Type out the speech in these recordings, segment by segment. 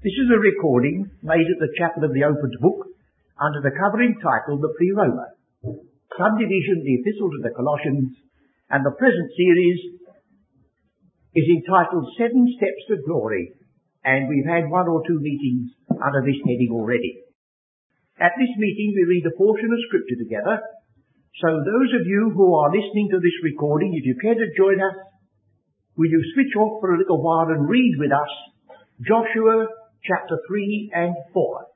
This is a recording made at the Chapel of the Opened Book under the covering title The Pleroma, subdivision The Epistle to the Colossians, and the present series is entitled Seven Steps to Glory, and we've had one or two meetings under this heading already. At this meeting we read a portion of scripture together, so those of you who are listening to this recording, if you care to join us, will you switch off for a little while and read with us Joshua chapter 3 and 4.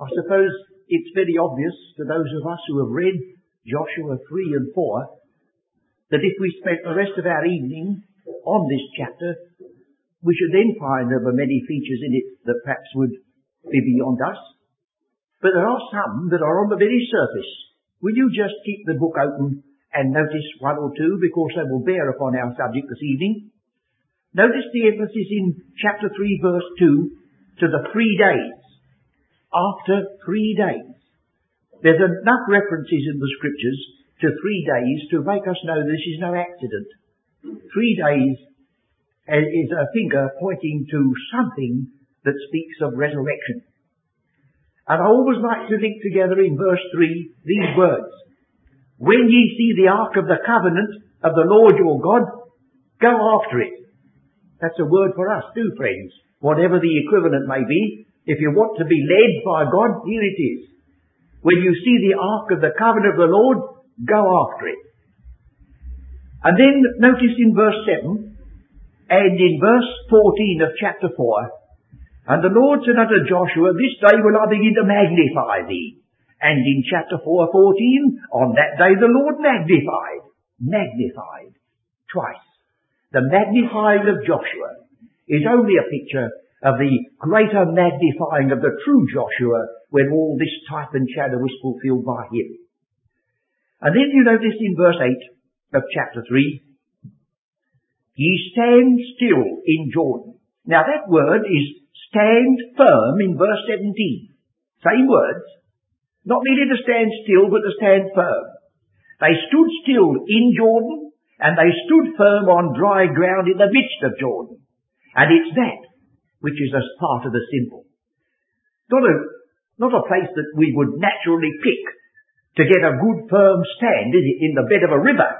I suppose it's very obvious to those of us who have read Joshua 3 and 4 that if we spent the rest of our evening on this chapter, we should then find there were many features in it that perhaps would be beyond us. But there are some that are on the very surface. Will you just keep the book open and notice one or two because they will bear upon our subject this evening? Notice the emphasis in chapter 3 verse 2 to the three days. After three days. There's enough references in the scriptures to three days to make us know this is no accident. Three days is a finger pointing to something that speaks of resurrection. And I always like to link together in verse 3 these words. When ye see the ark of the covenant of the Lord your God, go after it. That's a word for us too, friends. Whatever the equivalent may be, if you want to be led by God, here it is. When you see the ark of the covenant of the Lord, go after it. And then notice in verse 7 and in verse 14 of chapter 4, and the Lord said unto Joshua, This day will I begin to magnify thee. And in chapter 4, 14, on that day the Lord magnified, magnified, twice. The magnifying of Joshua is only a picture of the greater magnifying of the true Joshua when all this type and shadow was fulfilled by him. And then you notice in verse 8 of chapter 3, ye stand still in Jordan. Now that word is stand firm in verse 17. Same words. Not merely to stand still, but to stand firm. They stood still in Jordan, and they stood firm on dry ground in the midst of Jordan. And it's that which is as part of the symbol. Not a, not a place that we would naturally pick to get a good firm stand, is it, in the bed of a river.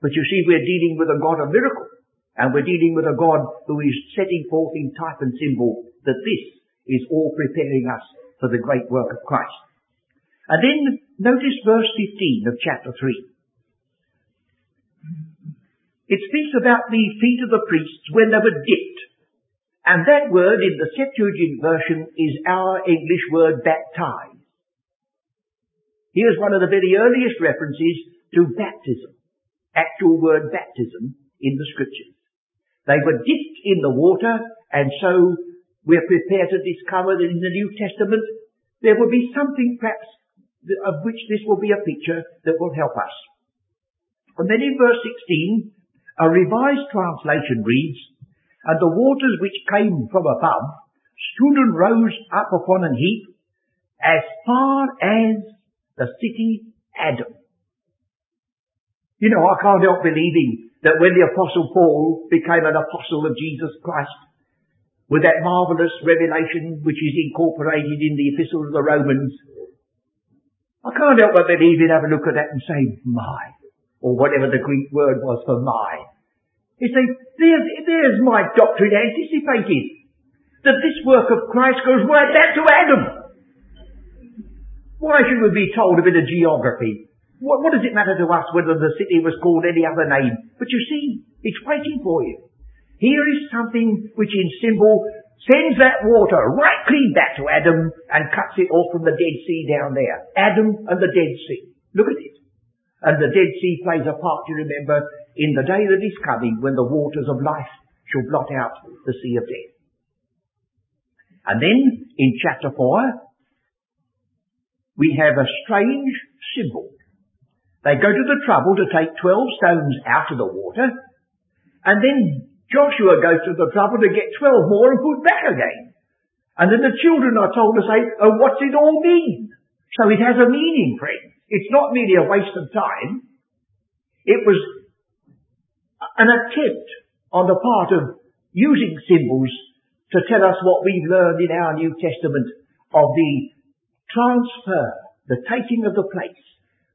But you see, we're dealing with a God of miracle. And we're dealing with a God who is setting forth in type and symbol that this is all preparing us for the great work of Christ. And then notice verse 15 of chapter 3. It speaks about the feet of the priests when they were dipped. And that word in the Septuagint version is our English word baptized. Here's one of the very earliest references to baptism. Actual word baptism in the scriptures. They were dipped in the water and so we're prepared to discover that in the New Testament there will be something perhaps of which this will be a picture that will help us. And then in verse 16, a revised translation reads, And the waters which came from above stood and rose up upon an heap as far as the city Adam. You know, I can't help believing that when the apostle Paul became an apostle of Jesus Christ, with that marvelous revelation which is incorporated in the epistle of the Romans, I can't help but believe he'd have a look at that and say, my, or whatever the Greek word was for my. He say, there's, there's my doctrine anticipated. That this work of Christ goes right back to Adam. Why should we be told a bit of geography? What, what does it matter to us whether the city was called any other name? But you see, it's waiting for you. Here is something which in symbol sends that water right clean back to Adam and cuts it off from the Dead Sea down there. Adam and the Dead Sea. Look at it. And the Dead Sea plays a part, you remember, in the day that is coming when the waters of life shall blot out the sea of death. And then, in chapter 4, we have a strange symbol. They go to the trouble to take 12 stones out of the water, and then Joshua goes to the trouble to get 12 more and put back again. And then the children are told to say, oh, what's it all mean? So it has a meaning, friends. It's not merely a waste of time. It was an attempt on the part of using symbols to tell us what we've learned in our New Testament of the transfer, the taking of the place,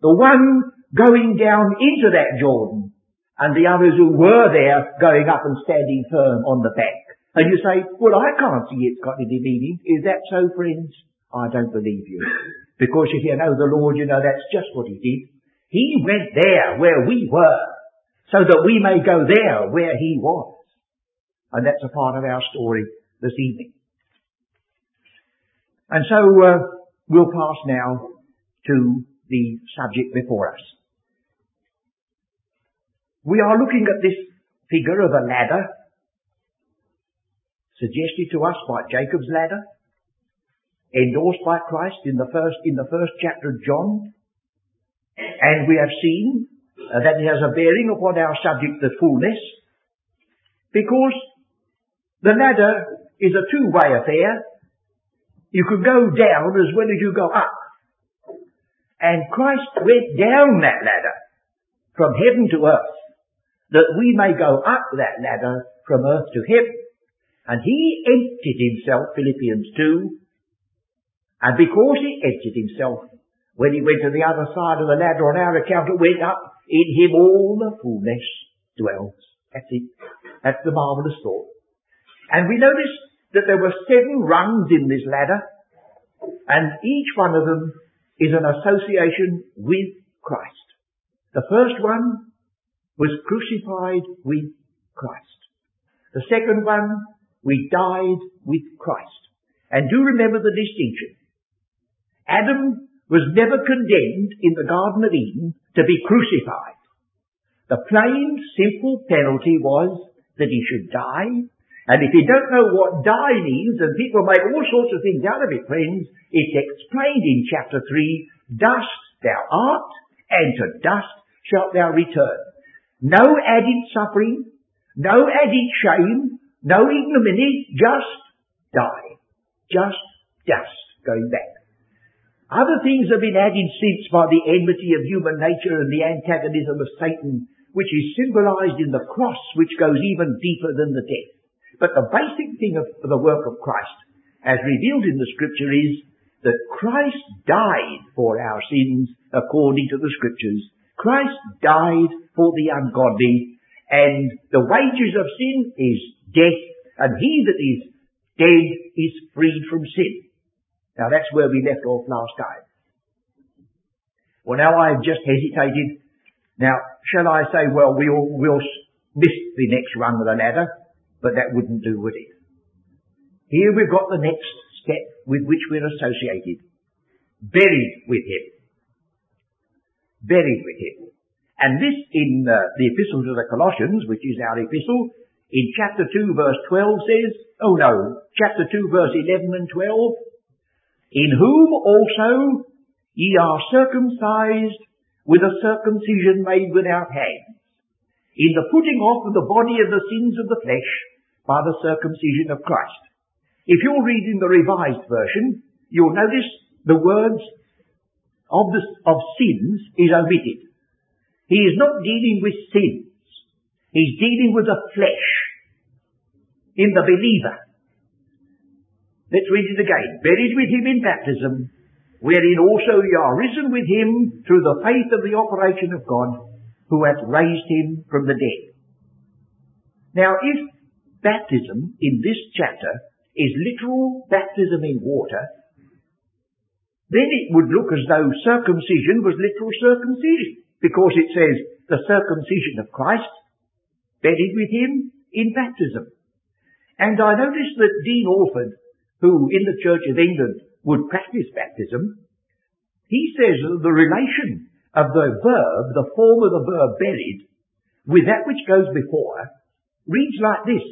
the one going down into that Jordan and the others who were there going up and standing firm on the bank. And you say, well, I can't see it's got any meaning. Is that so, friends? I don't believe you. Because you hear, know the Lord, you know that's just what he did. He went there where we were, so that we may go there where he was. And that's a part of our story this evening. And so uh, we'll pass now to the subject before us. We are looking at this figure of a ladder, suggested to us by Jacob's ladder, endorsed by Christ in the first, in the first chapter of John. And we have seen uh, that it has a bearing upon our subject, the fullness, because the ladder is a two-way affair. You can go down as well as you go up. And Christ went down that ladder from heaven to earth that we may go up that ladder from earth to heaven. And he emptied himself, Philippians 2, and because he emptied himself, when he went to the other side of the ladder on our account, it went up, in him all the fullness dwells. That's it. That's the marvellous thought. And we notice that there were seven rungs in this ladder, and each one of them is an association with Christ. The first one was crucified with Christ. The second one, we died with Christ. And do remember the distinction. Adam was never condemned in the Garden of Eden to be crucified. The plain, simple penalty was that he should die. And if you don't know what die means, and people make all sorts of things out of it, friends, it's explained in chapter 3, dust thou art, and to dust shalt thou return. No added suffering, no added shame, no ignominy, just die. Just dust going back. Other things have been added since by the enmity of human nature and the antagonism of Satan, which is symbolized in the cross, which goes even deeper than the death. But the basic thing of the work of Christ, as revealed in the scripture, is that Christ died for our sins according to the scriptures. Christ died for the ungodly, and the wages of sin is death, and he that is dead is freed from sin. Now that's where we left off last time. Well now I've just hesitated. Now, shall I say, well, we'll, we'll miss the next rung of the ladder, but that wouldn't do, would it? Here we've got the next step with which we're associated. Buried with Him. Buried with Him. And this in uh, the epistle to the Colossians, which is our epistle, in chapter 2 verse 12 says, oh no, chapter 2 verse 11 and 12, in whom also ye are circumcised with a circumcision made without hands, in the putting off of the body of the sins of the flesh by the circumcision of Christ. If you're reading the revised version, you'll notice the words of, the, of sins is omitted. He is not dealing with sins. He's dealing with the flesh in the believer. Let's read it again. Buried with him in baptism, wherein also ye are risen with him through the faith of the operation of God, who hath raised him from the dead. Now, if baptism in this chapter is literal baptism in water, then it would look as though circumcision was literal circumcision, because it says the circumcision of Christ, buried with him in baptism. And I noticed that Dean Alford who in the Church of England would practice baptism, he says the relation of the verb, the form of the verb buried, with that which goes before, reads like this.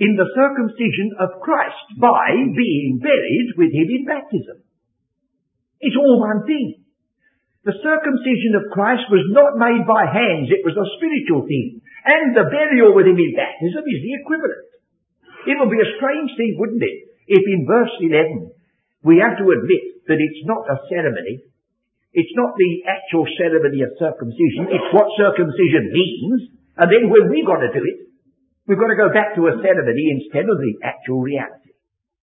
In the circumcision of Christ, by being buried with him in baptism. It's all one thing. The circumcision of Christ was not made by hands, it was a spiritual thing. And the burial with him in baptism is the equivalent. It would be a strange thing, wouldn't it, if in verse 11 we have to admit that it's not a ceremony, it's not the actual ceremony of circumcision, it's what circumcision means, and then when we've got to do it, We've got to go back to a ceremony instead of the actual reality.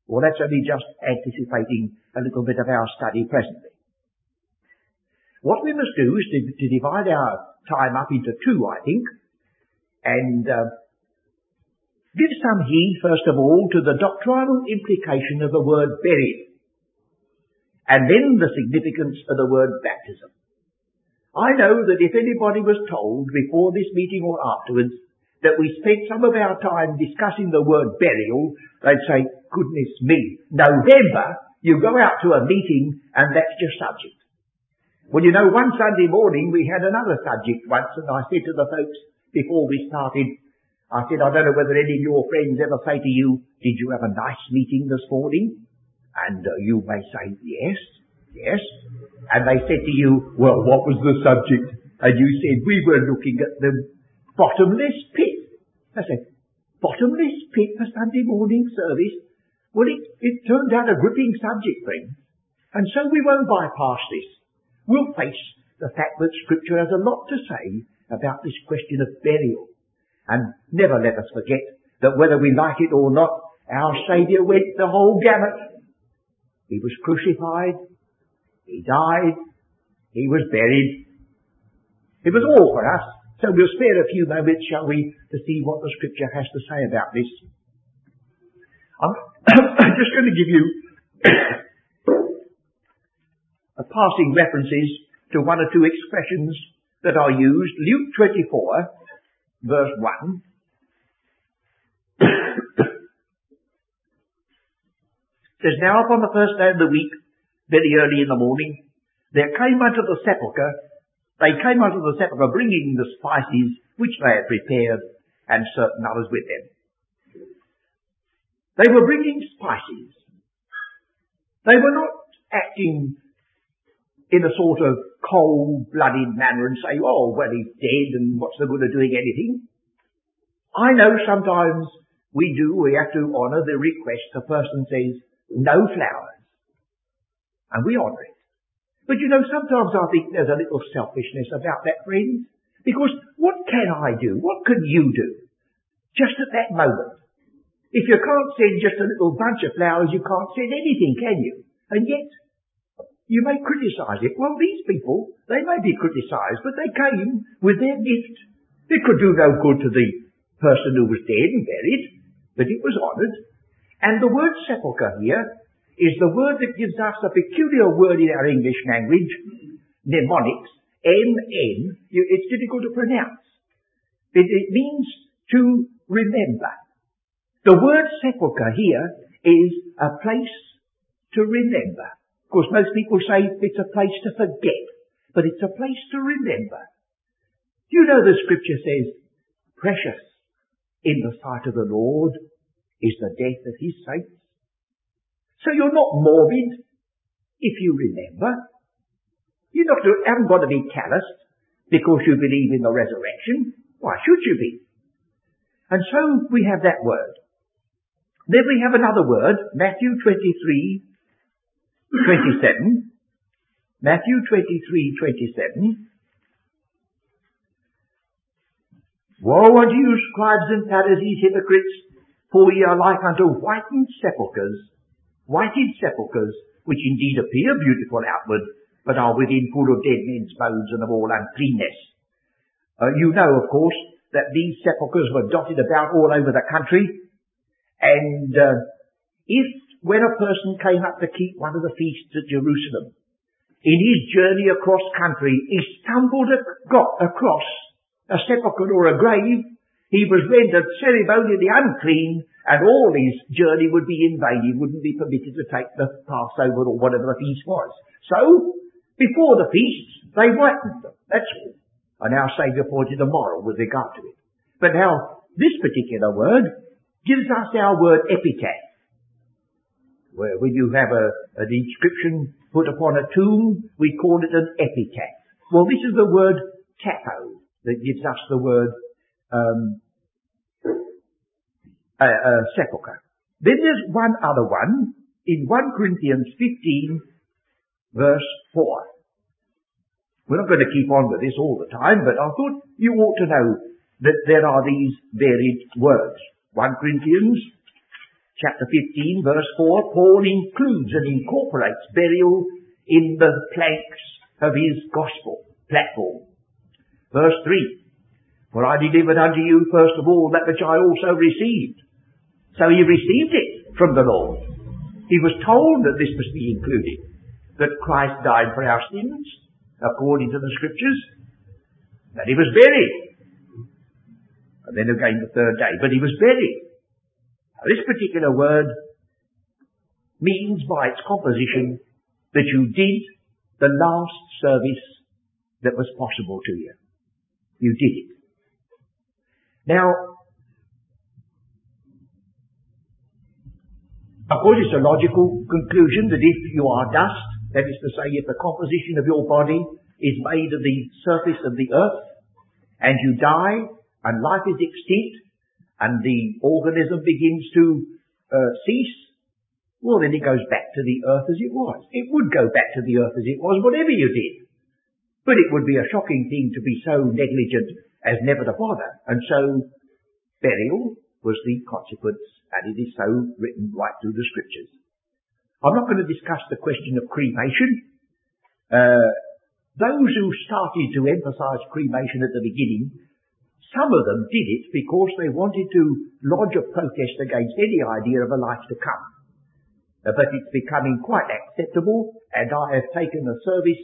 Well, that's only just anticipating a little bit of our study presently. What we must do is to, to divide our time up into two, I think, and uh, give some heed, first of all, to the doctrinal implication of the word buried, and then the significance of the word baptism. I know that if anybody was told before this meeting or afterwards that we spent some of our time discussing the word burial, they'd say, goodness me, November, you go out to a meeting and that's your subject. Well, you know, one Sunday morning we had another subject once and I said to the folks before we started, I said, I don't know whether any of your friends ever say to you, did you have a nice meeting this morning? And uh, you may say, yes, yes. And they said to you, well, what was the subject? And you said, we were looking at the bottomless pit. I said, bottomless pit for Sunday morning service? Well, it, it turned out a gripping subject, friends. And so we won't bypass this. We'll face the fact that Scripture has a lot to say about this question of burial. And never let us forget that whether we like it or not, our Saviour went the whole gamut. He was crucified, He died, He was buried. It was all for us. So we'll spare a few moments, shall we, to see what the scripture has to say about this. I'm, just going to give you a passing references to one or two expressions that are used. Luke 24, verse 1. says, Now upon the first day of the week, very early in the morning, there came unto the sepulchre they came unto the sepulchre bringing the spices which they had prepared and certain others with them. They were bringing spices. They were not acting in a sort of cold-blooded manner and say, oh, well, he's dead and what's the good of doing anything? I know sometimes we do, we have to honour the request. A person says, no flowers. And we honour it. But you know, sometimes I think there's a little selfishness about that, friends. Because what can I do? What can you do? Just at that moment. If you can't send just a little bunch of flowers, you can't send anything, can you? And yet, you may criticize it. Well, these people, they may be criticized, but they came with their gift. It could do no good to the person who was dead and buried, but it was honored. And the word sepulchre here is the word that gives us a peculiar word in our English language, mnemonics, M-N, it's difficult to pronounce. It, it means to remember. The word sepulchre here is a place to remember. Of course, most people say it's a place to forget, but it's a place to remember. You know the scripture says, precious in the sight of the Lord is the death of his saints. So you're not morbid if you remember. Not, haven't got to be calloused because you believe in the resurrection. Why should you be? And so we have that word. Then we have another word, Matthew 23, 27. Matthew 23, 27. Woe unto you, scribes and Pharisees, hypocrites, for ye are like unto whitened sepulchres, whited sepulchres, which indeed appear beautiful outward, but are within full of dead men's bones and of all uncleanness. Uh, you know, of course, that these sepulchres were dotted about all over the country, and uh, if when a person came up to keep one of the feasts at Jerusalem, in his journey across country, he stumbled across a sepulchre or a grave, he was rendered ceremonially unclean and all his journey would be in vain. He wouldn't be permitted to take the Passover or whatever the feast was. So, before the feast, they whitened them. That's all. And our Saviour pointed a moral with regard to it. But now, this particular word gives us our word epitaph. Where when you have a, an inscription put upon a tomb, we call it an epitaph. Well, this is the word taphos that gives us the word um, uh, uh, sepulchre. Then there's one other one in 1 Corinthians 15 verse 4. We're not going to keep on with this all the time, but I thought you ought to know that there are these varied words. 1 Corinthians chapter 15 verse 4, Paul includes and incorporates burial in the planks of his gospel platform. Verse 3, For I delivered unto you first of all that which I also received. So he received it from the Lord. He was told that this must be included, that Christ died for our sins, according to the scriptures, that he was buried, and then again the third day. But he was buried. This particular word means by its composition that you did the last service that was possible to you. You did it. Now, of course it's a logical conclusion that if you are dust, that is to say if the composition of your body is made of the surface of the earth, and you die, and life is extinct and the organism begins to uh, cease, well then it goes back to the earth as it was. It would go back to the earth as it was, whatever you did. But it would be a shocking thing to be so negligent as never to bother. And so, burial was the consequence, and it is so written right through the scriptures. I'm not going to discuss the question of cremation. Uh, those who started to emphasize cremation at the beginning some of them did it because they wanted to lodge a protest against any idea of a life to come. Uh, but it's becoming quite acceptable, and I have taken a service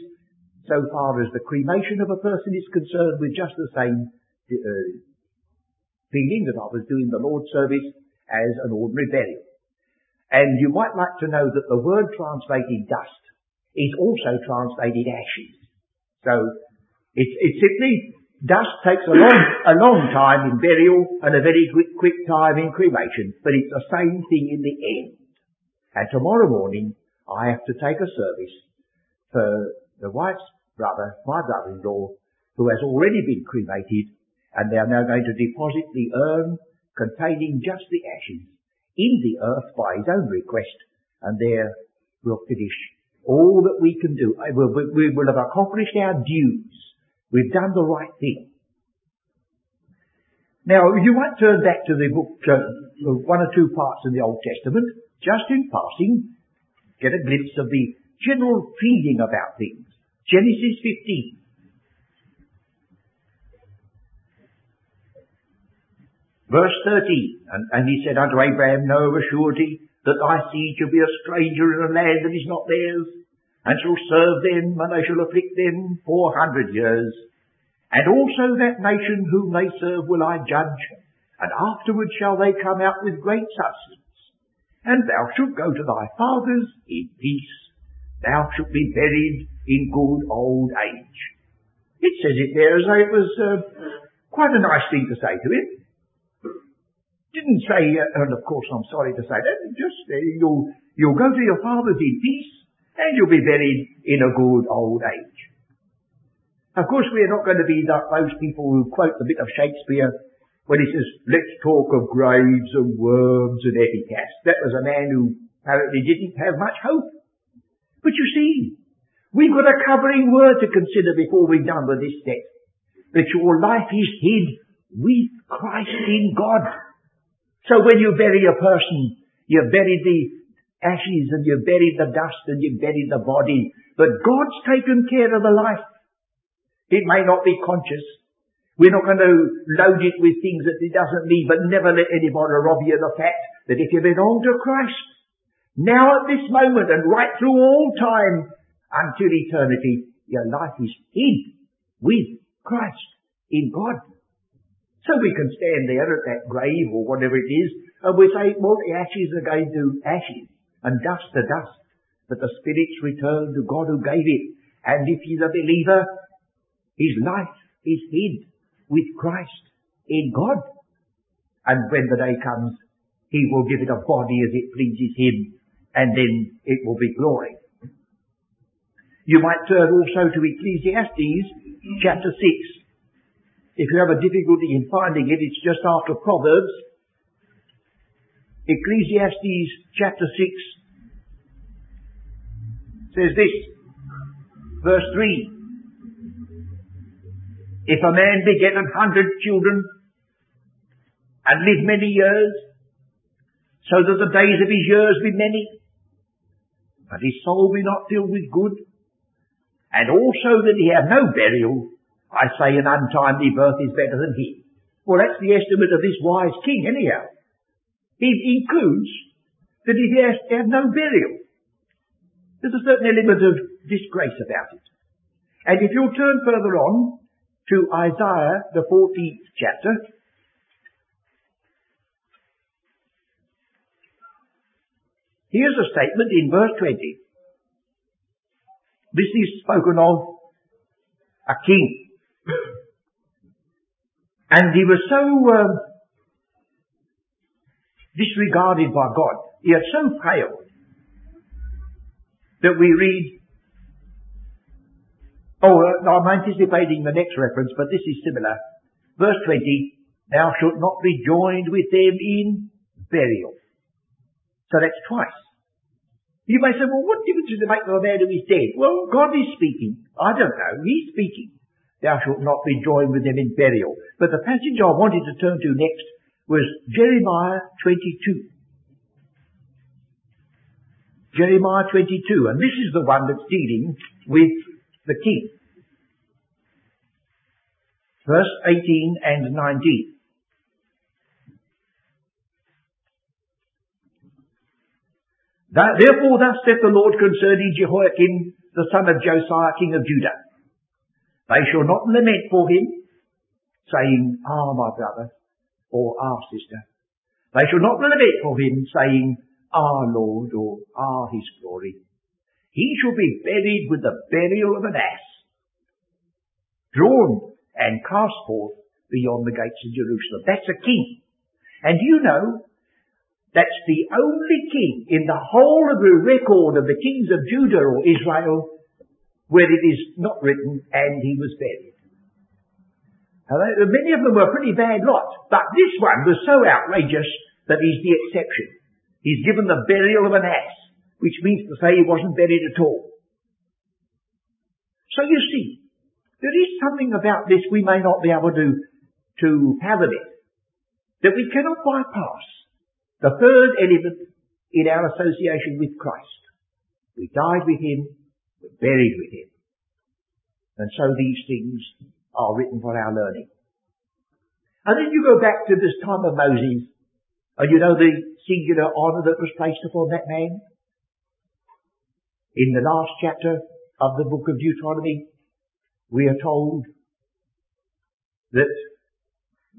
so far as the cremation of a person is concerned with just the same uh, feeling that I was doing the Lord's service as an ordinary burial. And you might like to know that the word translated dust is also translated ashes. So it's, it's simply Dust takes a long, a long time in burial and a very quick, quick time in cremation, but it's the same thing in the end. And tomorrow morning, I have to take a service for the wife's brother, my brother-in-law, who has already been cremated, and they are now going to deposit the urn containing just the ashes in the earth by his own request, and there we'll finish all that we can do. Uh, we will have accomplished our dues We've done the right thing. Now, you might turn back to the book, uh, one or two parts in the Old Testament, just in passing, get a glimpse of the general feeling about things. Genesis 15. Verse 13, and, and he said unto Abraham, Know of a surety that thy seed shall be a stranger in a land that is not theirs, and shall serve them, and they shall afflict them four hundred years. And also that nation whom they serve will I judge, and afterward shall they come out with great substance. And thou shalt go to thy fathers in peace. Thou shalt be buried in good old age. It says it there as though it was uh, quite a nice thing to say to him. Didn't say, uh, and of course I'm sorry to say that, just uh, you'll, you'll go to your fathers in peace, and you'll be buried in a good old age. Of course, we are not going to be like those people who quote the bit of Shakespeare when he says, let's talk of graves and worms and epitaphs. That was a man who apparently didn't have much hope. But you see, we've got a covering word to consider before we're done with this text. That your life is hid with Christ in God. So when you bury a person, you bury the ashes and you bury the dust and you bury the body. But God's taken care of the life. It may not be conscious. We're not going to load it with things that it doesn't need, but never let anybody rob you of the fact that if you belong to Christ, now at this moment and right through all time until eternity, your life is hid with Christ in God. So we can stand there at that grave or whatever it is, and we say, well, the ashes are going to ashes and dust to dust. But the spirits return to God who gave it. And if he's a believer, his life is hid with Christ in God. And when the day comes, he will give it a body as it pleases him, and then it will be glory. You might turn also to Ecclesiastes chapter 6. If you have a difficulty in finding it, it's just after Proverbs. Ecclesiastes chapter 6 says this, verse 3. If a man beget an hundred children, and live many years, so that the days of his years be many, but his soul be not filled with good, and also that he have no burial, I say an untimely birth is better than he. Well, that's the estimate of this wise king anyhow. He includes that he has to have no burial. There's a certain element of disgrace about it. And if you'll turn further on to Isaiah, the 14th chapter, here's a statement in verse 20. This is spoken of a king. And he was so uh, disregarded by God. He had so failed that we read, oh, uh, I'm anticipating the next reference, but this is similar. Verse 20, thou shalt not be joined with them in burial. So that's twice. You may say, well, what difference does it make to a man who is dead? Well, God is speaking. I don't know. He's speaking. Thou shalt not be joined with them in burial. But the passage I wanted to turn to next was Jeremiah 22. Jeremiah 22, and this is the one that's dealing with the king. Verse 18 and 19. That, therefore thus saith the Lord concerning Jehoiakim, the son of Josiah, king of Judah. They shall not lament for him, saying, Ah, my brother, or our sister. They shall not lament for him, saying, Our Lord, or Our his glory. He shall be buried with the burial of an ass, drawn and cast forth beyond the gates of Jerusalem. That's a king. And you know, that's the only king in the whole of the record of the kings of Judah or Israel where it is not written, and he was buried. Many of them were pretty bad lot, but this one was so outrageous that he's the exception. He's given the burial of an ass, which means to say he wasn't buried at all. So you see, there is something about this we may not be able to, to fathom it, that we cannot bypass. The third element in our association with Christ. We died with him, we're buried with him. And so these things are written for our learning. And then you go back to this time of Moses, and you know the singular honour that was placed upon that man? In the last chapter of the book of Deuteronomy, we are told that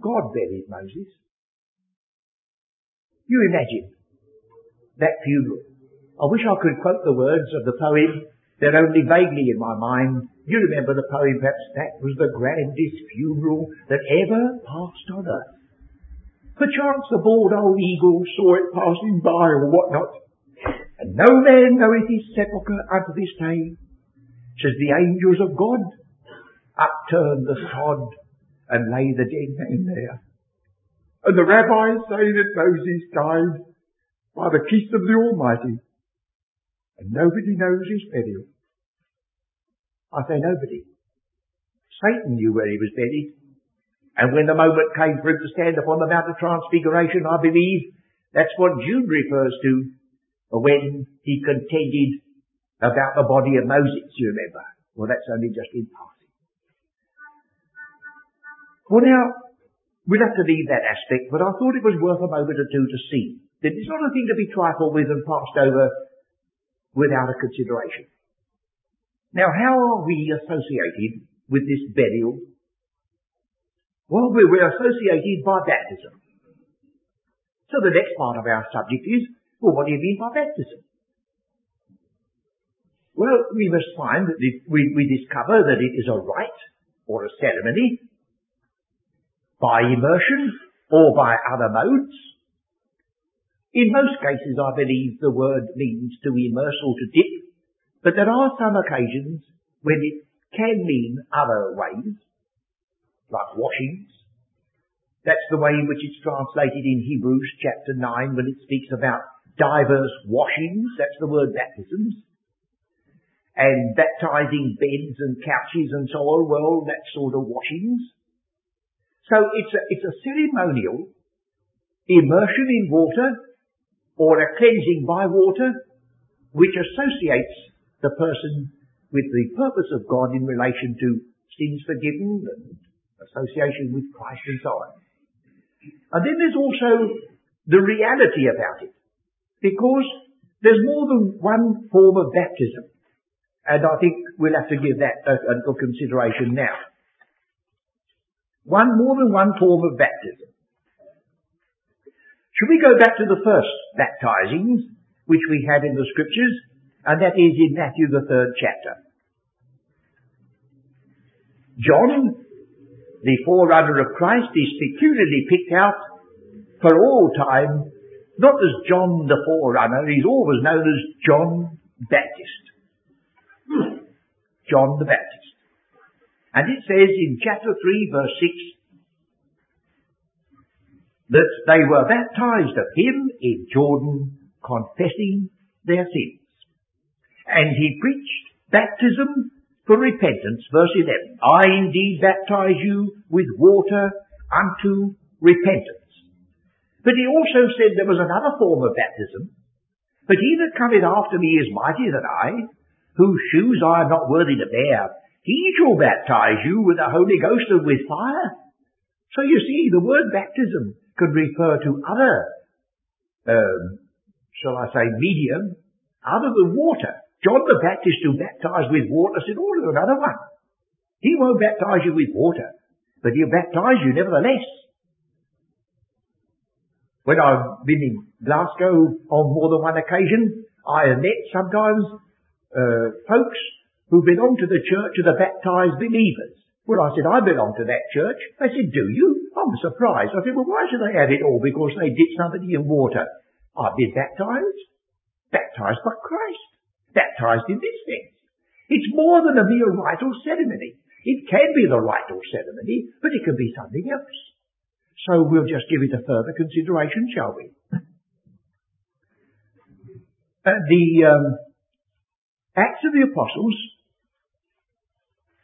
God buried Moses. You imagine that funeral. I wish I could quote the words of the poem they're only vaguely in my mind. You remember the poem, perhaps that was the grandest funeral that ever passed on earth. Perchance the bald old eagle saw it passing by or what not. And no man knoweth his sepulchre unto this day. Says the angels of God upturn the sod and lay the dead man there. And the rabbis say that Moses died by the kiss of the Almighty and nobody knows his burial. I say nobody. Satan knew where he was buried. And when the moment came for him to stand upon the Mount of Transfiguration, I believe that's what Jude refers to when he contended about the body of Moses, you remember. Well, that's only just in passing. Well, now, we'll have to leave that aspect, but I thought it was worth a moment or two to see that it's not a thing to be trifled with and passed over without a consideration. Now, how are we associated with this burial? Well, we're associated by baptism. So the next part of our subject is, well, what do you mean by baptism? Well, we must find that we, we discover that it is a rite or a ceremony by immersion or by other modes in most cases, I believe the word means to immerse or to dip, but there are some occasions when it can mean other ways, like washings. That's the way in which it's translated in Hebrews chapter 9 when it speaks about diverse washings. That's the word baptisms. And baptizing beds and couches and so on. Well, that sort of washings. So it's a, it's a ceremonial immersion in water or a cleansing by water which associates the person with the purpose of God in relation to sins forgiven and association with Christ and so on. And then there's also the reality about it. Because there's more than one form of baptism. And I think we'll have to give that a, a little consideration now. One, more than one form of baptism. Should we go back to the first baptizings, which we had in the scriptures, and that is in Matthew the third chapter. John, the forerunner of Christ, is peculiarly picked out for all time, not as John the forerunner, he's always known as John the Baptist. John the Baptist. And it says in chapter 3 verse 6, that they were baptized of him in Jordan, confessing their sins. And he preached baptism for repentance, verse 11. I indeed baptize you with water unto repentance. But he also said there was another form of baptism. But he that cometh after me is mightier than I, whose shoes I am not worthy to bear. He shall baptize you with the Holy Ghost and with fire. So you see, the word baptism could refer to other, um, shall I say, medium other than water. John the Baptist who baptized with water said, oh, there's another one. He won't baptize you with water, but he'll baptize you nevertheless. When I've been in Glasgow on more than one occasion, I have met sometimes uh, folks who belong to the church of the baptized believers. Well, I said, I belong to that church. They said, do you? I'm surprised. I said, well, why should they have it all? Because they did somebody in water. I've been baptized. Baptized by Christ. Baptized in this sense. It's more than a mere rite or ceremony. It can be the rite or ceremony, but it can be something else. So we'll just give it a further consideration, shall we? Uh, the um, Acts of the Apostles,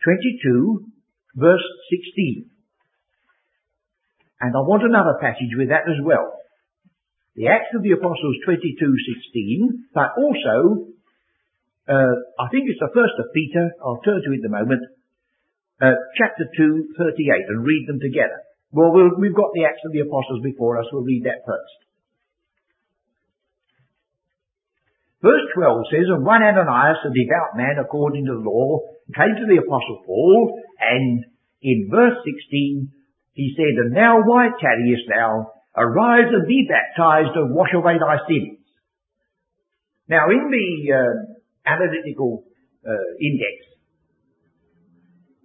22, verse 16. And I want another passage with that as well. The Acts of the Apostles 22:16, but also, uh, I think it's the first of Peter, I'll turn to it in a moment, uh, chapter 2:38, and read them together. Well, well, we've got the Acts of the Apostles before us, we'll read that first. Verse 12 says, And one Ananias, a devout man according to the law, came to the Apostle Paul, and in verse 16, he said, And now why tarriest thou? Arise and be baptized and wash away thy sins. Now in the uh, analytical uh, index,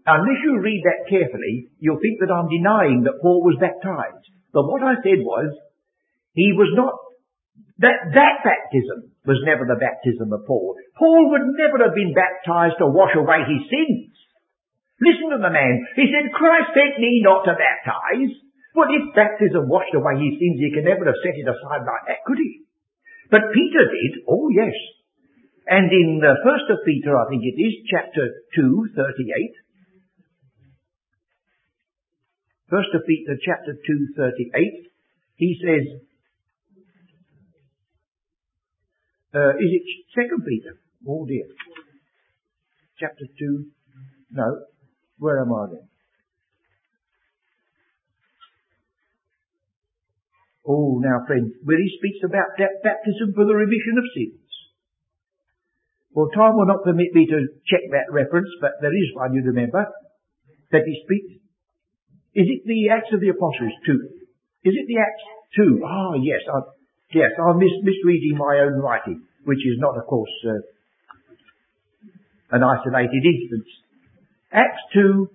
unless you read that carefully, you'll think that I'm denying that Paul was baptized. But what I said was, he was not, that, that baptism was never the baptism of Paul. Paul would never have been baptized to wash away his sins. Listen to the man. He said, Christ sent me not to baptize. Well, if baptism washed away his sins, he could never have set it aside like that, could he? But Peter did. Oh, yes. And in first of Peter, I think it is, chapter 2, 38. First of Peter, chapter 2, 38. He says, uh, is it second Peter? Oh dear. Chapter 2, no, where am I then? Oh, now friends, where he speaks about that baptism for the remission of sins. Well, time will not permit me to check that reference, but there is one, you remember, that he speaks. Is it the Acts of the Apostles 2? Is it the Acts 2? Ah, yes, I, yes, I'm mis- misreading my own writing, which is not, of course, uh, an isolated instance. Acts 2,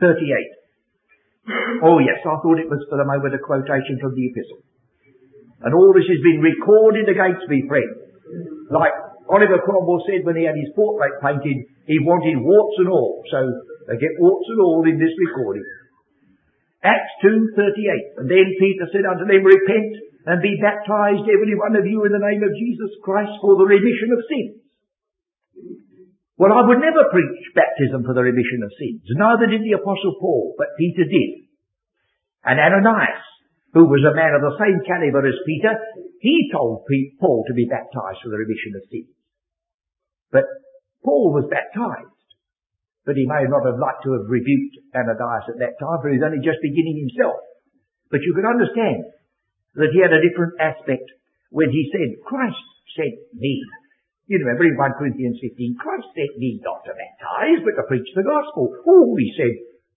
38. Oh yes, I thought it was for the moment a quotation from the epistle. And all this has been recorded against me, friend. Like Oliver Cromwell said when he had his portrait painted, he wanted warts and all. So they get warts and all in this recording. Acts 2.38. And then Peter said unto them, Repent and be baptized every one of you in the name of Jesus Christ for the remission of sins well, I would never preach baptism for the remission of sins. Neither did the apostle Paul, but Peter did. And Ananias who was a man of the same caliber as Peter, he told Paul to be baptized for the remission of sins. But Paul was baptized. But he may not have liked to have rebuked Ananias at that time, for he was only just beginning himself. But you can understand that he had a different aspect when he said, Christ sent me. You remember in 1 Corinthians 15, Christ sent me not to baptize, but to preach the gospel. Oh, he said,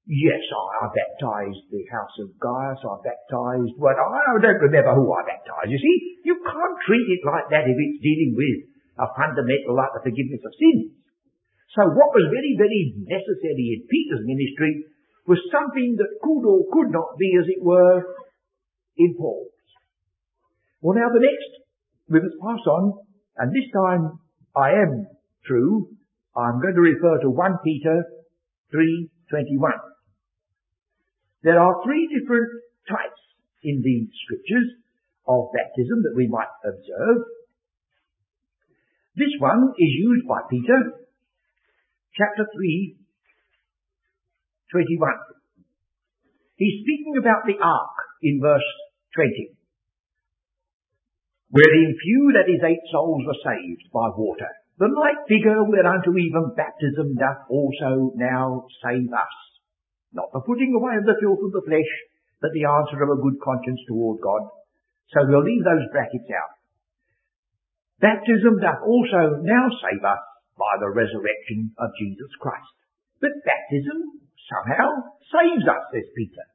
yes, I, I baptized the house of Gaius, I baptized, well, I don't remember who I baptized. You see, you can't treat it like that if it's dealing with a fundamental like the forgiveness of sins. So what was very, very necessary in Peter's ministry was something that could or could not be, as it were, in Paul's. Well now the next, we must pass on, and this time I am true, I'm going to refer to 1 Peter 3.21. There are three different types in the scriptures of baptism that we might observe. This one is used by Peter chapter 3, 21. He's speaking about the ark in verse 20. Wherein few, that is eight souls, were saved by water. The like figure whereunto even baptism doth also now save us. Not the putting away of the filth of the flesh, but the answer of a good conscience toward God. So we'll leave those brackets out. Baptism doth also now save us by the resurrection of Jesus Christ. But baptism somehow saves us, says Peter.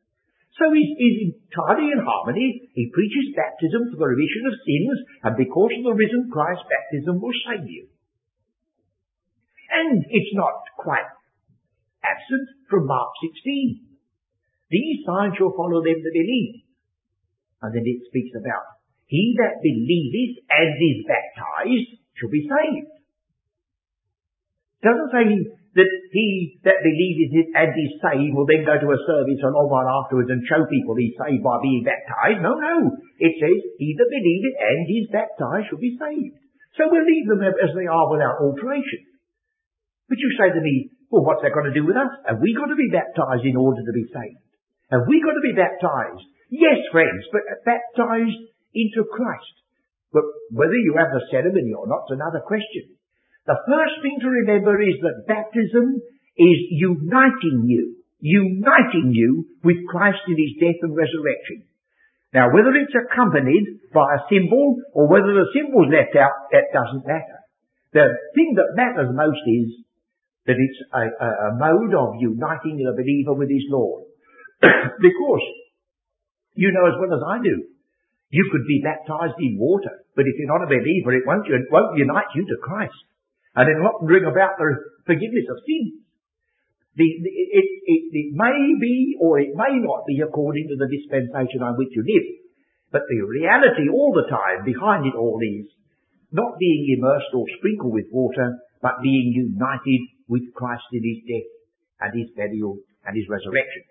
So he's, he's entirely in harmony. He preaches baptism for the remission of sins, and because of the risen Christ, baptism will save you. And it's not quite absent from Mark 16. These signs shall follow them that believe. And then it speaks about, he that believeth and is baptized shall be saved doesn't say that he that believeth and is saved will then go to a service and all right afterwards and show people he's saved by being baptized. No, no. It says, he that believeth and is baptized shall be saved. So we'll leave them as they are without alteration. But you say to me, well, what's that got to do with us? Have we got to be baptized in order to be saved? Have we got to be baptized? Yes, friends, but uh, baptized into Christ. But whether you have the ceremony or not is another question. The first thing to remember is that baptism is uniting you, uniting you with Christ in his death and resurrection. Now, whether it's accompanied by a symbol or whether the symbol's left out, that doesn't matter. The thing that matters most is that it's a, a, a mode of uniting the believer with his Lord. because you know as well as I do, you could be baptized in water, but if you're not a believer, it won't, it won't unite you to Christ and it will not bring about the forgiveness of sins. The, the, it, it, it may be or it may not be according to the dispensation on which you live. But the reality all the time behind it all is not being immersed or sprinkled with water, but being united with Christ in his death and his burial and his resurrection.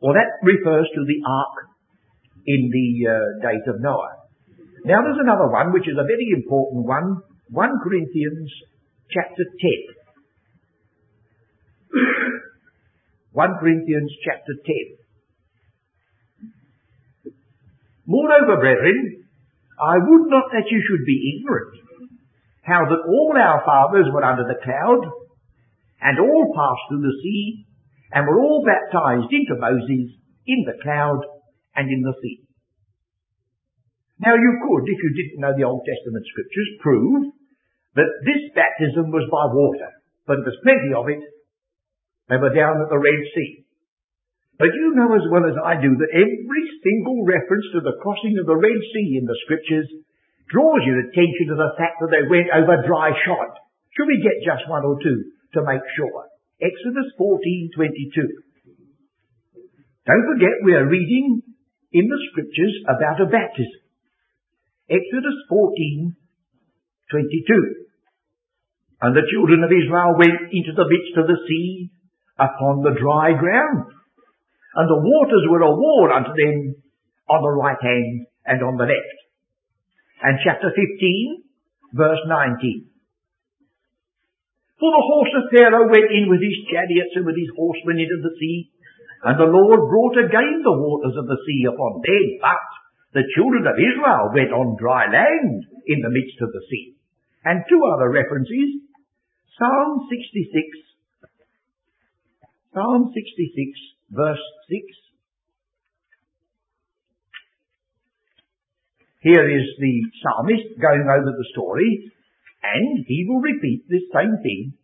Well, that refers to the ark in the uh, days of Noah. Now there's another one which is a very important one 1 Corinthians chapter 10. 1 Corinthians chapter 10. Moreover, brethren, I would not that you should be ignorant how that all our fathers were under the cloud, and all passed through the sea, and were all baptized into Moses in the cloud and in the sea. Now you could, if you didn't know the Old Testament scriptures, prove that this baptism was by water, but there was plenty of it. They were down at the Red Sea. But you know as well as I do that every single reference to the crossing of the Red Sea in the scriptures draws your attention to the fact that they went over dry shod. Should we get just one or two to make sure? Exodus 14:22. Don't forget we are reading in the scriptures about a baptism. Exodus 14, 22. And the children of Israel went into the midst of the sea upon the dry ground. And the waters were a wall unto them on the right hand and on the left. And chapter 15, verse 19. For the horse of Pharaoh went in with his chariots and with his horsemen into the sea, And the Lord brought again the waters of the sea upon them, but the children of Israel went on dry land in the midst of the sea. And two other references. Psalm 66. Psalm 66 verse 6. Here is the psalmist going over the story, and he will repeat this same thing.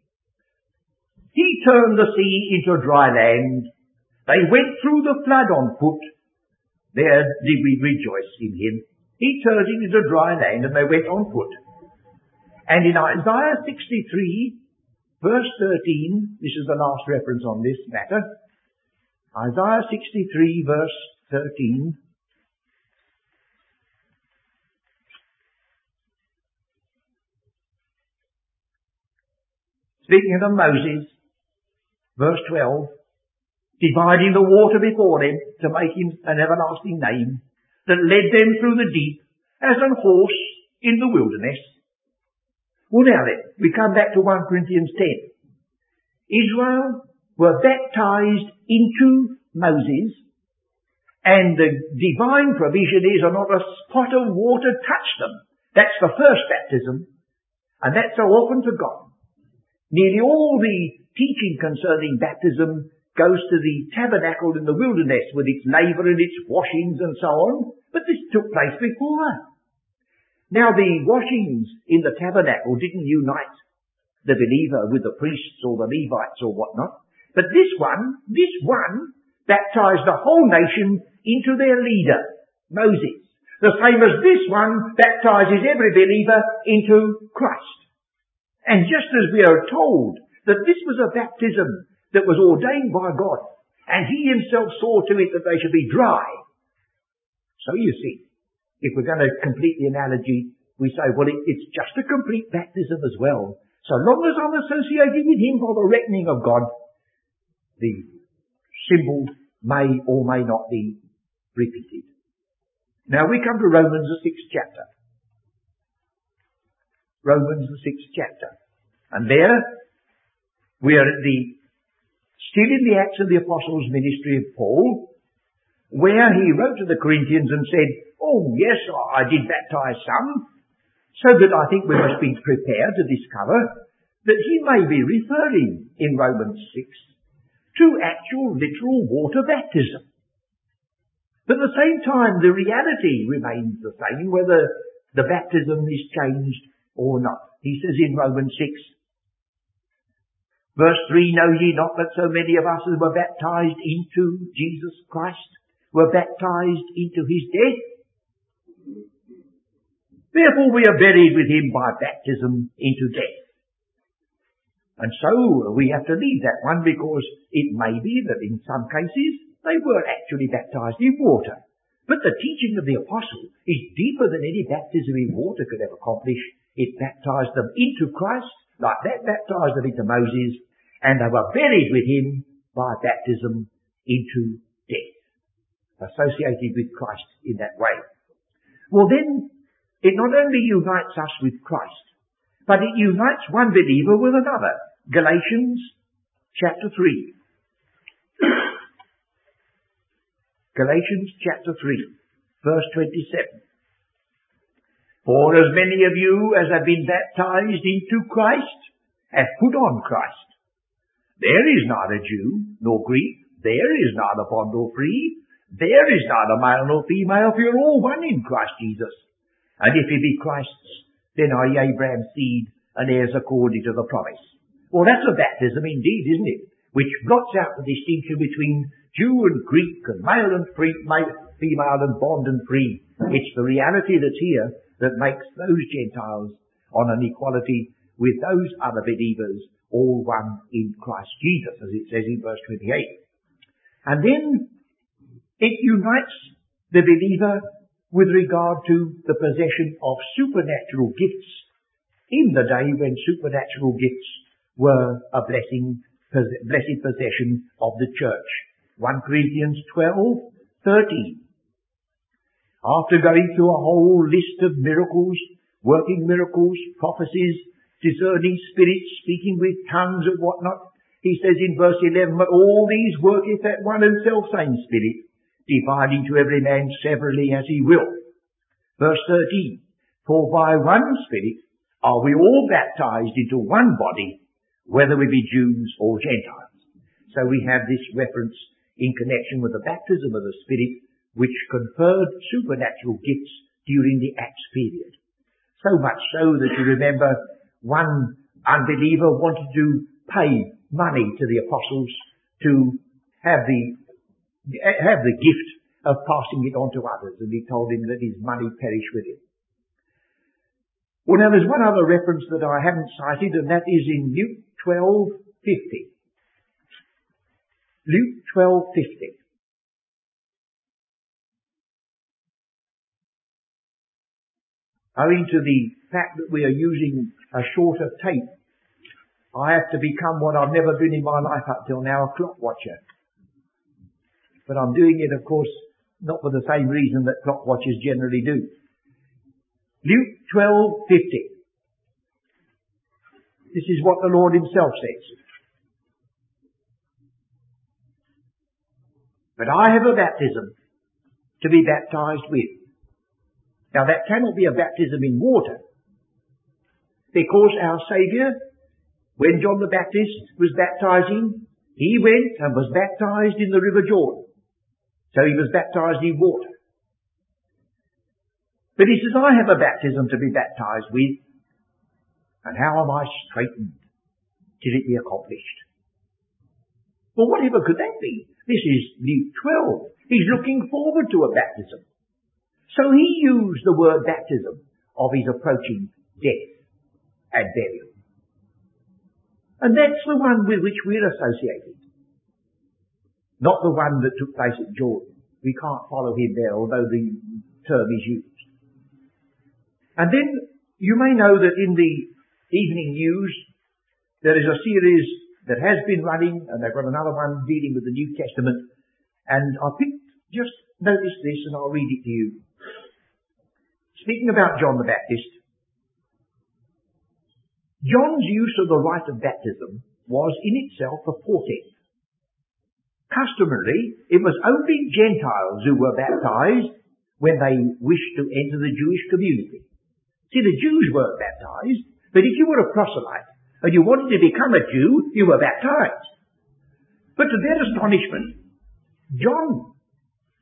He turned the sea into dry land. They went through the flood on foot. There did we rejoice in him. He turned it into dry land and they went on foot. And in Isaiah 63, verse 13, this is the last reference on this matter. Isaiah 63, verse 13. Speaking of Moses, verse 12, dividing the water before them to make him an everlasting name, that led them through the deep as an horse in the wilderness. Well now then, we come back to 1 Corinthians 10. Israel were baptized into Moses, and the divine provision is not a spot of water touched them. That's the first baptism, and that's so often forgotten. Nearly all the teaching concerning baptism goes to the tabernacle in the wilderness with its laver and its washings and so on, but this took place before. that. Now the washings in the tabernacle didn't unite the believer with the priests or the Levites or whatnot, but this one, this one baptized the whole nation into their leader, Moses. The same as this one baptizes every believer into Christ. And just as we are told that this was a baptism that was ordained by God, and he himself saw to it that they should be dry. So you see, if we're going to complete the analogy, we say, well, it, it's just a complete baptism as well. So long as I'm associated with him for the reckoning of God, the symbol may or may not be repeated. Now we come to Romans the sixth chapter. Romans the sixth chapter. And there we are at the still in the Acts of the Apostles ministry of Paul, where he wrote to the Corinthians and said, Oh yes, I did baptize some, so that I think we must be prepared to discover that he may be referring in Romans 6 to actual literal water baptism. But at the same time, the reality remains the same, whether the baptism is changed or not. He says in Romans 6, verse 3, Know ye not that so many of us as were baptized into Jesus Christ were baptized into his death? Therefore we are buried with him by baptism into death. And so we have to leave that one because it may be that in some cases they were actually baptized in water. But the teaching of the apostle is deeper than any baptism in water could ever accomplish. It baptized them into Christ, like that baptized them into Moses, and they were buried with him by baptism into death. Associated with Christ in that way. Well then, it not only unites us with Christ, but it unites one believer with another. Galatians chapter 3. Galatians chapter 3, verse 27. For as many of you as have been baptized into Christ have put on Christ. There is not a Jew nor Greek, there is not a bond nor free, there is not a male nor female, for you're all one in Christ Jesus. And if he be Christ's, then are ye Abraham's seed and heirs according to the promise. Well, that's a baptism indeed, isn't it? Which blots out the distinction between Jew and Greek and male and free, male, female and bond and free. It's the reality that's here that makes those Gentiles on an equality with those other believers, all one in Christ Jesus, as it says in verse 28. And then it unites the believer with regard to the possession of supernatural gifts in the day when supernatural gifts were a blessing, blessed possession of the church. 1 Corinthians 12, 13. After going through a whole list of miracles, working miracles, prophecies, discerning spirits, speaking with tongues and whatnot, he says in verse 11, But all these worketh that one and self-same Spirit, dividing to every man severally as he will. Verse 13, For by one Spirit are we all baptized into one body, whether we be Jews or Gentiles. So we have this reference in connection with the baptism of the Spirit, which conferred supernatural gifts during the Acts period. So much so that you remember one unbeliever wanted to pay money to the apostles to have the have the gift of passing it on to others, and he told him that his money perish with him. Well, now there's one other reference that I haven't cited, and that is in Luke 12:50. Luke 12:50. Owing to the fact that we are using a shorter tape, I have to become what I've never been in my life up till now, a clock watcher. But I'm doing it, of course, not for the same reason that clock watchers generally do. Luke 12:50. This is what the Lord himself says. But I have a baptism to be baptized with. Now that cannot be a baptism in water. Because our Saviour, when John the Baptist was baptizing, he went and was baptized in the River Jordan. So he was baptized in water. But he says, I have a baptism to be baptized with. And how am I straitened till it be accomplished? Well, whatever could that be? This is Luke 12. He's looking forward to a baptism. So he used the word baptism of his approaching death and burial. And that's the one with which we're associated. Not the one that took place at Jordan. We can't follow him there, although the term is used. And then you may know that in the evening news there is a series that has been running, and they've got another one dealing with the New Testament. And I picked, just notice this, and I'll read it to you. Speaking about John the Baptist, John's use of the rite of baptism was in itself a portent. Customarily, it was only Gentiles who were baptized when they wished to enter the Jewish community. See, the Jews weren't baptized, but if you were a proselyte, and you wanted to become a Jew, you were baptized. But to their astonishment, John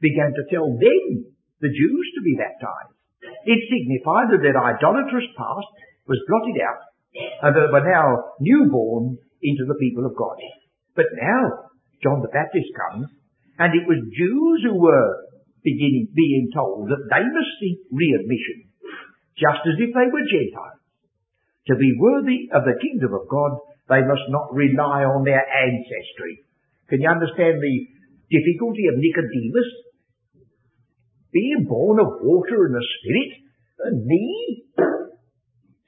began to tell them, the Jews, to be baptized. It signified that their idolatrous past was blotted out and that they were now newborn into the people of God. But now, John the Baptist comes, and it was Jews who were beginning, being told that they must seek readmission, just as if they were Gentiles. To be worthy of the kingdom of God, they must not rely on their ancestry. Can you understand the difficulty of Nicodemus? Being born of water and the Spirit, and me?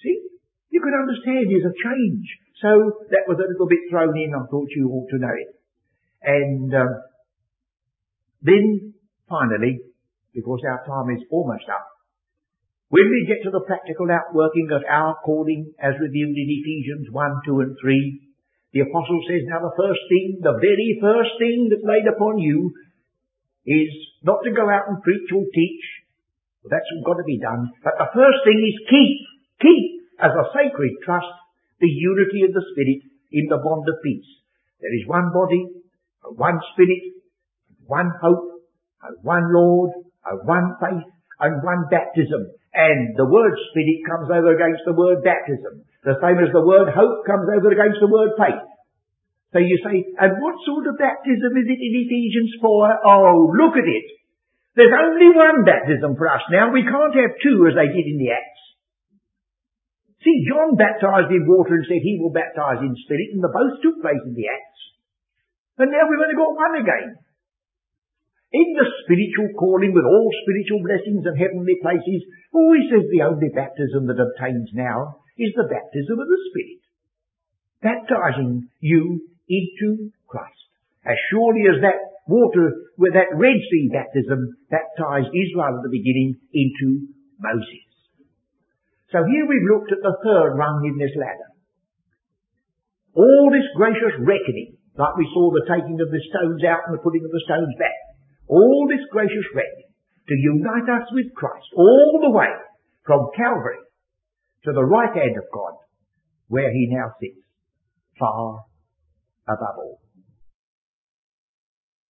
See? You can understand there's a change. So that was a little bit thrown in. I thought you ought to know it. And um, then, finally, because our time is almost up, when we get to the practical outworking of our calling as revealed in Ephesians 1, 2 and 3, the apostle says, now the first thing, the very first thing that's laid upon you is not to go out and preach or teach. Well, that's got to be done. But the first thing is keep, keep as a sacred trust the unity of the Spirit in the bond of peace. There is one body, one Spirit, one hope, one Lord, one faith, and one baptism. And the word spirit comes over against the word baptism. The same as the word hope comes over against the word faith. So you say, and what sort of baptism is it in Ephesians 4? Oh, look at it. There's only one baptism for us now. We can't have two as they did in the Acts. See, John baptized in water and said he will baptize in spirit, and the both took place in the Acts. And now we've only got one again. In the spiritual calling with all spiritual blessings and heavenly places, always says the only baptism that obtains now is the baptism of the Spirit. Baptizing you into Christ. As surely as that water, with that Red Sea baptism baptized Israel at the beginning into Moses. So here we've looked at the third rung in this ladder. All this gracious reckoning, like we saw the taking of the stones out and the putting of the stones back. All this gracious reckoning to unite us with Christ all the way from Calvary to the right hand of God where he now sits far above all.